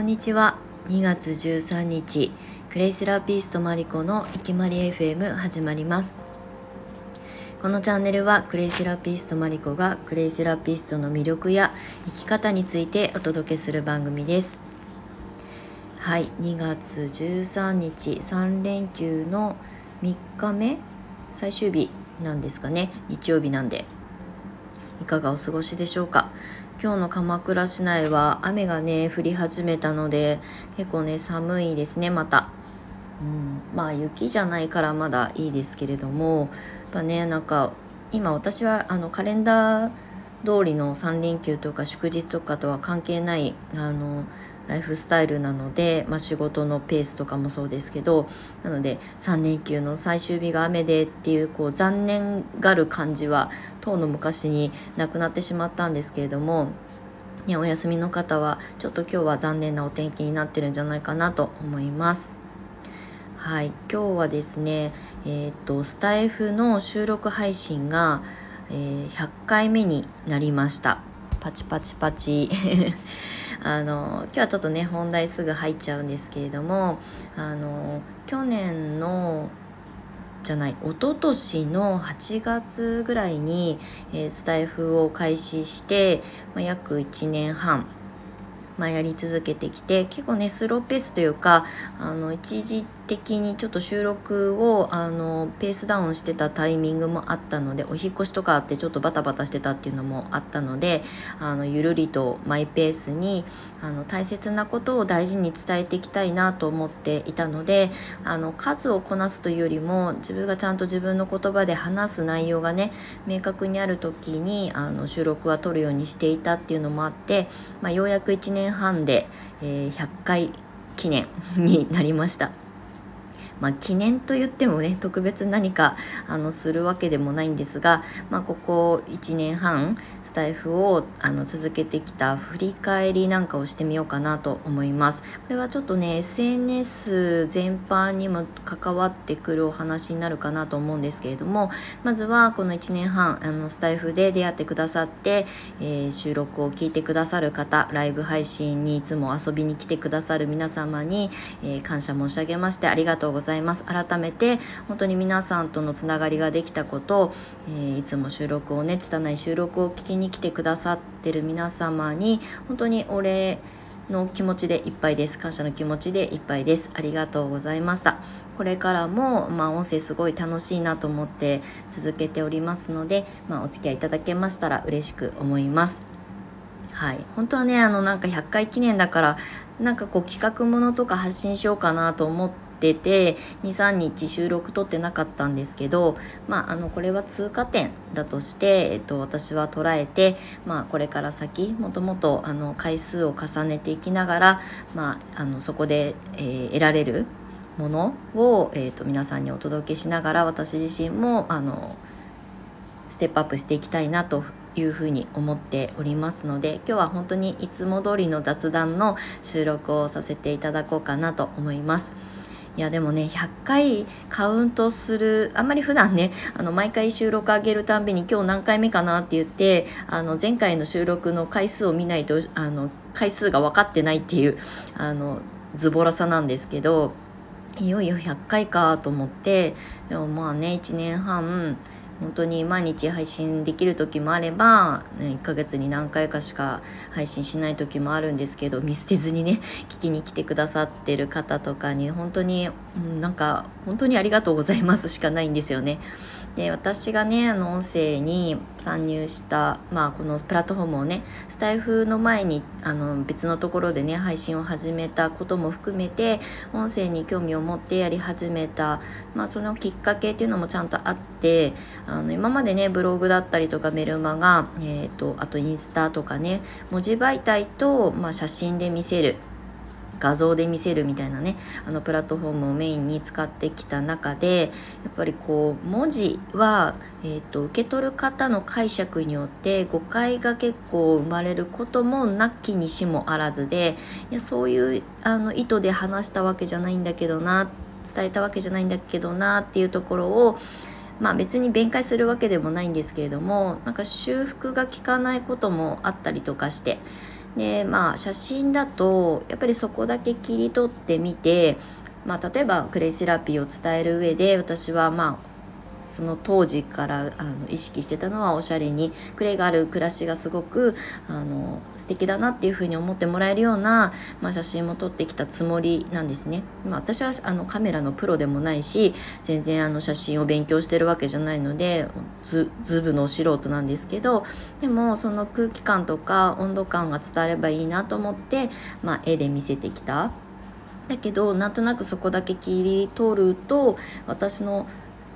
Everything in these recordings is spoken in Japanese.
こんにちは。2月13日クレイセラピストマリコのいきまり FM 始まります。このチャンネルはクレイセラピストマリコがクレイセラピストの魅力や生き方についてお届けする番組です。はい2月13日3連休の3日目最終日なんですかね。日曜日なんで。いかがお過ごしでしょうか。今日の鎌倉市内は雨がね降り始めたので結構ね寒いですねまた、うん、まあ雪じゃないからまだいいですけれどもやっぱねなんか今私はあのカレンダー通りの3連休とか祝日とかとは関係ないあのライフスタイルなので、まあ、仕事のペースとかもそうですけどなので3連休の最終日が雨でっていうこう残念がる感じは当の昔になくなってしまったんですけれどもね、お休みの方はちょっと今日は残念なお天気になってるんじゃないかなと思います。はい、今日はですね、えー、っとスタイフの収録配信が、えー、100回目になりました。パチパチパチ。あの今日はちょっとね本題すぐ入っちゃうんですけれどもあの去年のじゃない一昨年の8月ぐらいに、えー、スタイフを開始して、まあ、約1年半まあ、やり続けてきて結構ねスローペースというかあの一時的にちょっと収録をあのペースダウンしてたタイミングもあったのでお引越しとかあってちょっとバタバタしてたっていうのもあったのであのゆるりとマイペースにあの大切なことを大事に伝えていきたいなと思っていたのであの数をこなすというよりも自分がちゃんと自分の言葉で話す内容がね明確にある時にあの収録は取るようにしていたっていうのもあって、まあ、ようやく1年半で、えー、100回記念になりました。まあ、記念と言ってもね特別何かあのするわけでもないんですが、まあ、ここ1年半スタイフをあの続けてきた振り返りなんかをしてみようかなと思います。これはちょっとね SNS 全般にも関わってくるお話になるかなと思うんですけれどもまずはこの1年半あのスタイフで出会ってくださって、えー、収録を聞いてくださる方ライブ配信にいつも遊びに来てくださる皆様に、えー、感謝申し上げましてありがとうございます。ざいます。改めて本当に皆さんとのつながりができたことえー、いつも収録をね拙い収録を聞きに来てくださってる皆様に本当にお礼の気持ちでいっぱいです。感謝の気持ちでいっぱいです。ありがとうございました。これからもまあ音声すごい楽しいなと思って続けておりますのでまあお付き合いいただけましたら嬉しく思います。はい。本当はねあのなんか100回記念だからなんかこう企画ものとか発信しようかなと思ってってて23日収録撮ってなかったんですけど、まあ、あのこれは通過点だとして、えっと、私は捉えて、まあ、これから先もともとあの回数を重ねていきながら、まあ、あのそこで、えー、得られるものを、えーと、皆さんにお届けしながら私自身もあのステップアップしていきたいなというふうに思っておりますので今日は本当にいつも通りの雑談の収録をさせていただこうかなと思います。いやでもね100回カウントするあんまり普段ねあの毎回収録上げるたんびに今日何回目かなって言ってあの前回の収録の回数を見ないとあの回数が分かってないっていうあのズボラさなんですけどいよいよ100回かと思ってでもまあね1年半本当に毎日配信できる時もあれば、ね、1ヶ月に何回かしか配信しない時もあるんですけど見捨てずにね聞きに来てくださってる方とかに本当に、うん、なんか本当にありがとうございますしかないんですよね。で私がねあの音声に参入した、まあ、このプラットフォームをねスタイフの前にあの別のところでね配信を始めたことも含めて音声に興味を持ってやり始めた、まあ、そのきっかけっていうのもちゃんとあってあの今までねブログだったりとかメルマガ、えーと、とあとインスタとかね文字媒体と、まあ、写真で見せる画像で見せるみたいなねあのプラットフォームをメインに使ってきた中でやっぱりこう文字は、えーと、受け取る方の解釈によって誤解が結構生まれることもなきにしもあらずでいやそういうあの意図で話したわけじゃないんだけどな伝えたわけじゃないんだけどなっていうところをまあ別に弁解するわけでもないんですけれどもなんか修復が効かないこともあったりとかしてでまあ写真だとやっぱりそこだけ切り取ってみてまあ、例えばクレイセラピーを伝える上で私はまあその当時からあの意識してたのはおしゃれにクレイがある暮らしがすごくあの素敵だなっていうふうに思ってもらえるような、まあ、写真も撮ってきたつもりなんですね。まあ、私はあのカメラのプロでもないし全然あの写真を勉強してるわけじゃないのでずずぶの素人なんですけどでもその空気感とか温度感が伝わればいいなと思って、まあ、絵で見せてきた。だけどなんとなくそこだけ切り取ると私の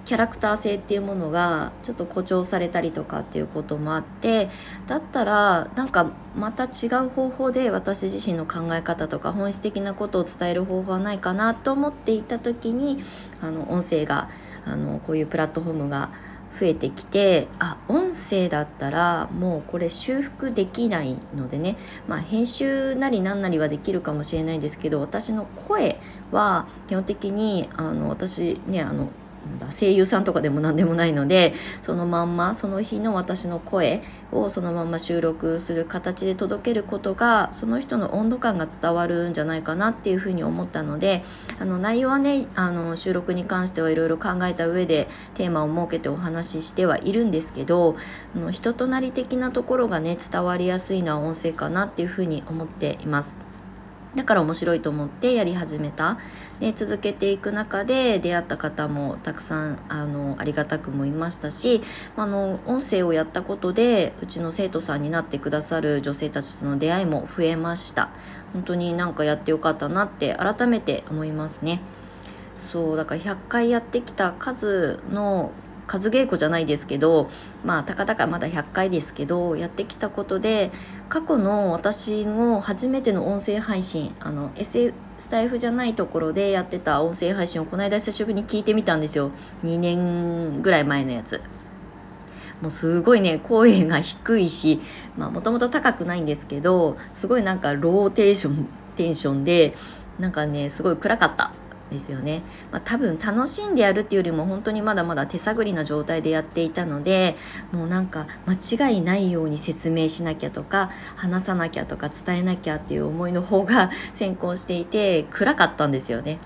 キャラクター性っていうものがちょっと誇張されたりとかっていうこともあってだったらなんかまた違う方法で私自身の考え方とか本質的なことを伝える方法はないかなと思っていた時にあの音声があのこういうプラットフォームが増えてきてあ音声だったらもうこれ修復できないのでね。まあ編集なりななりはできるかもしれないですけど私の声は基本的にあの私ねあのなんだ声優さんとかでも何でもないのでそのまんまその日の私の声をそのまま収録する形で届けることがその人の温度感が伝わるんじゃないかなっていうふうに思ったのであの内容はねあの収録に関してはいろいろ考えた上でテーマを設けてお話ししてはいるんですけどあの人となり的なところがね伝わりやすいのは音声かなっていうふうに思っています。だから面白いと思ってやり始めた。で続けていく中で出会った方もたくさんあのありがたくもいましたしあの音声をやったことでうちの生徒さんになってくださる女性たちとの出会いも増えました。本当になんかやってよかったなって改めて思いますね。そうだから100回やってきた数の数稽古じゃないですけどまあたかだかまだ100回ですけどやってきたことで過去の私の初めての音声配信あの SF スタイフじゃないところでやってた音声配信をこの間久しぶりに聞いてみたんですよ。2年ぐらい前のやつ。もうすごいね声が低いしもともと高くないんですけどすごいなんかローテーションテンションでなんかねすごい暗かった。ですよね、まあ、多分楽しんでやるっていうよりも本当にまだまだ手探りな状態でやっていたのでもうなんか間違いないように説明しなきゃとか話さなきゃとか伝えなきゃっていう思いの方が 先行していて暗かったんですよね。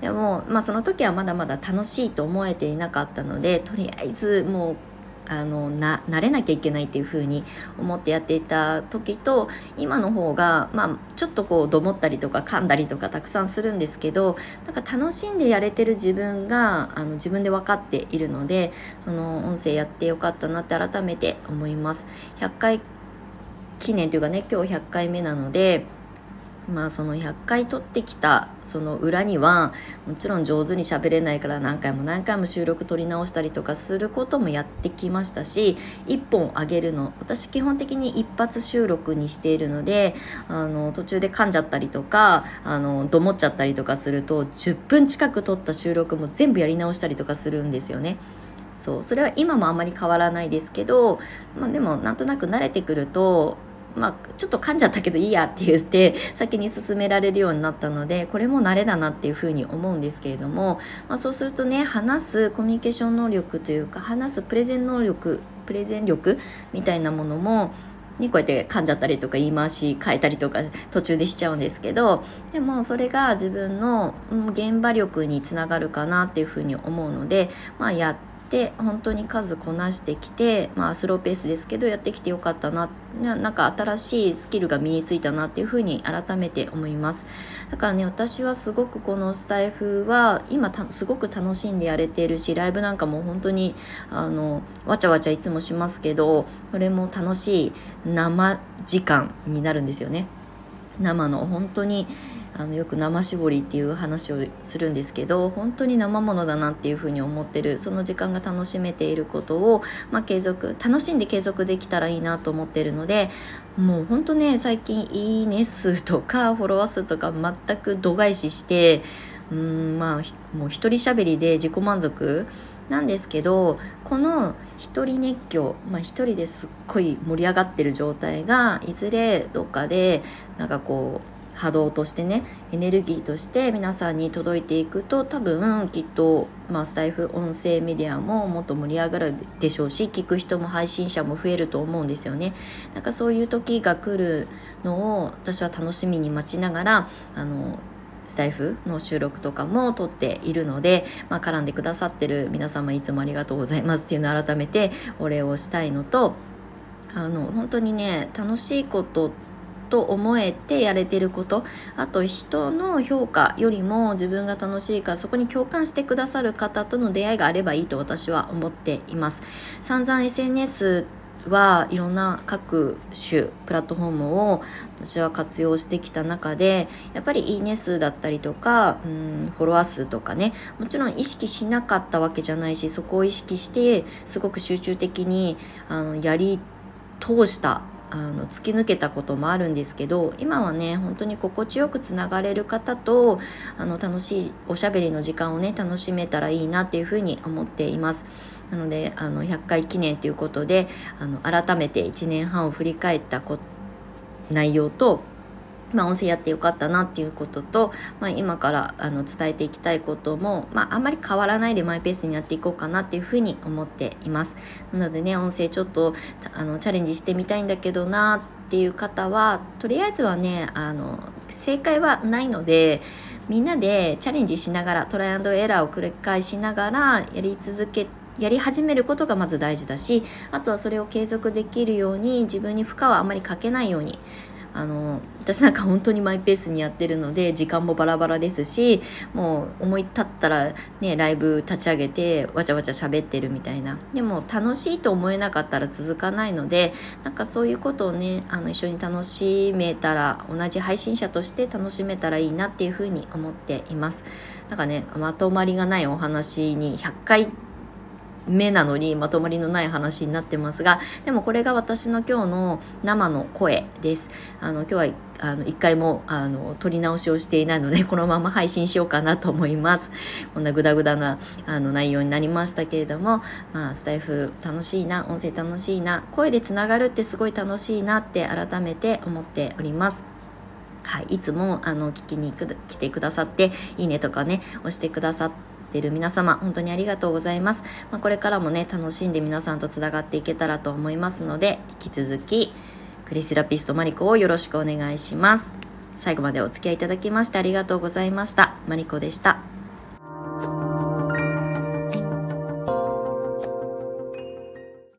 でも、まあ、その時はまだまだ楽しいと思えていなかったのでとりあえずもうあのな慣れなきゃいけないっていう風に思ってやっていた時と今の方が、まあ、ちょっとこうどもったりとか噛んだりとかたくさんするんですけどなんか楽しんでやれてる自分があの自分で分かっているのでその音声やってよかったなって改めて思います。100回記念というかね今日100回目なのでまあその100回撮ってきたその裏にはもちろん上手に喋れないから何回も何回も収録撮り直したりとかすることもやってきましたし1本あげるの私基本的に一発収録にしているのであの途中で噛んじゃったりとかあのどもっちゃったりとかすると10分近く撮った収録も全部やり直したりとかするんですよね。そうそれは今もあんまり変わらないですけど、まあ、でもなんとなく慣れてくるとまあ、ちょっと噛んじゃったけどいいやって言って先に進められるようになったのでこれも慣れだなっていうふうに思うんですけれども、まあ、そうするとね話すコミュニケーション能力というか話すプレゼン能力プレゼン力みたいなものもね、こうやって噛んじゃったりとか言い回し変えたりとか途中でしちゃうんですけどでもそれが自分の現場力につながるかなっていうふうに思うので、まあ、やってで本当に数こなしてきて、まあ、スローペースですけどやってきてよかったななんか新しいスキルが身についたなっていうふうに改めて思います。だからね私はすごくこのスタイフは今すごく楽しんでやれてるしライブなんかも本当にあのわちゃわちゃいつもしますけどそれも楽しい生時間になるんですよね。生の本当にあのよく生搾りっていう話をするんですけど本当に生ものだなっていうふうに思ってるその時間が楽しめていることを、まあ、継続楽しんで継続できたらいいなと思ってるのでもう本当ね最近いいね数とかフォロワー数とか全く度外視してうんまあもう一人喋りで自己満足なんですけどこの一人熱狂、まあ、一人ですっごい盛り上がってる状態がいずれどっかでなんかこう波動としてねエネルギーとして皆さんに届いていくと多分きっと、まあ、スタイフ音声メディアももっと盛り上がるでしょうし聞く人も配信者も増えると思うんですよね。なんかそういう時が来るのを私は楽しみに待ちながらあのスタイフの収録とかも撮っているので、まあ、絡んでくださってる皆様いつもありがとうございますっていうのを改めてお礼をしたいのとあの本当にね楽しいことってと思えてやれてること。あと人の評価よりも自分が楽しいからそこに共感してくださる方との出会いがあればいいと私は思っています。散々 SNS はいろんな各種プラットフォームを私は活用してきた中でやっぱりいいね数だったりとかうんフォロワー数とかねもちろん意識しなかったわけじゃないしそこを意識してすごく集中的にあのやり通したあの突き抜けたこともあるんですけど今はね本当に心地よくつながれる方とあの楽しいおしゃべりの時間をね楽しめたらいいなっていうふうに思っています。なのであの100回記念ということであの改めて1年半を振り返った内容とまあ、音声やってよかったなっていうことと、まあ、今からあの伝えていきたいことも、まあ、あんまり変わらないでマイペースにやっていこうかなっていうふうに思っています。なのでね音声ちょっとあのチャレンジしてみたいんだけどなっていう方はとりあえずはねあの正解はないのでみんなでチャレンジしながらトライアンドエラーを繰り返しながらやり続けやり始めることがまず大事だしあとはそれを継続できるように自分に負荷はあまりかけないようにあの私なんか本当にマイペースにやってるので時間もバラバラですしもう思い立ったらねライブ立ち上げてわちゃわちゃ喋ってるみたいな。でも楽しいと思えなかったら続かないのでなんかそういうことをねあの一緒に楽しめたら同じ配信者として楽しめたらいいなっていうふうに思っています。なんかねまとまりがないお話に100回目なのにまとまりのない話になってますがでもこれが私の今日の生の声です。あの今日はあの一回もあの撮り直しをしていないので このまま配信しようかなと思います。こんなグダグダなあの内容になりましたけれども、まあ、スタイフ楽しいな音声楽しいな声でつながるってすごい楽しいなって改めて思っております。はい、いつもあの聞きに来てくださっていいねとかね押してくださってっている皆様本当にありがとうございます、まあ、これからもね楽しんで皆さんとつながっていけたらと思いますので引き続きクリスラピストマリコをよろしくお願いします。最後までお付き合いいただきましてありがとうございました。マリコでした。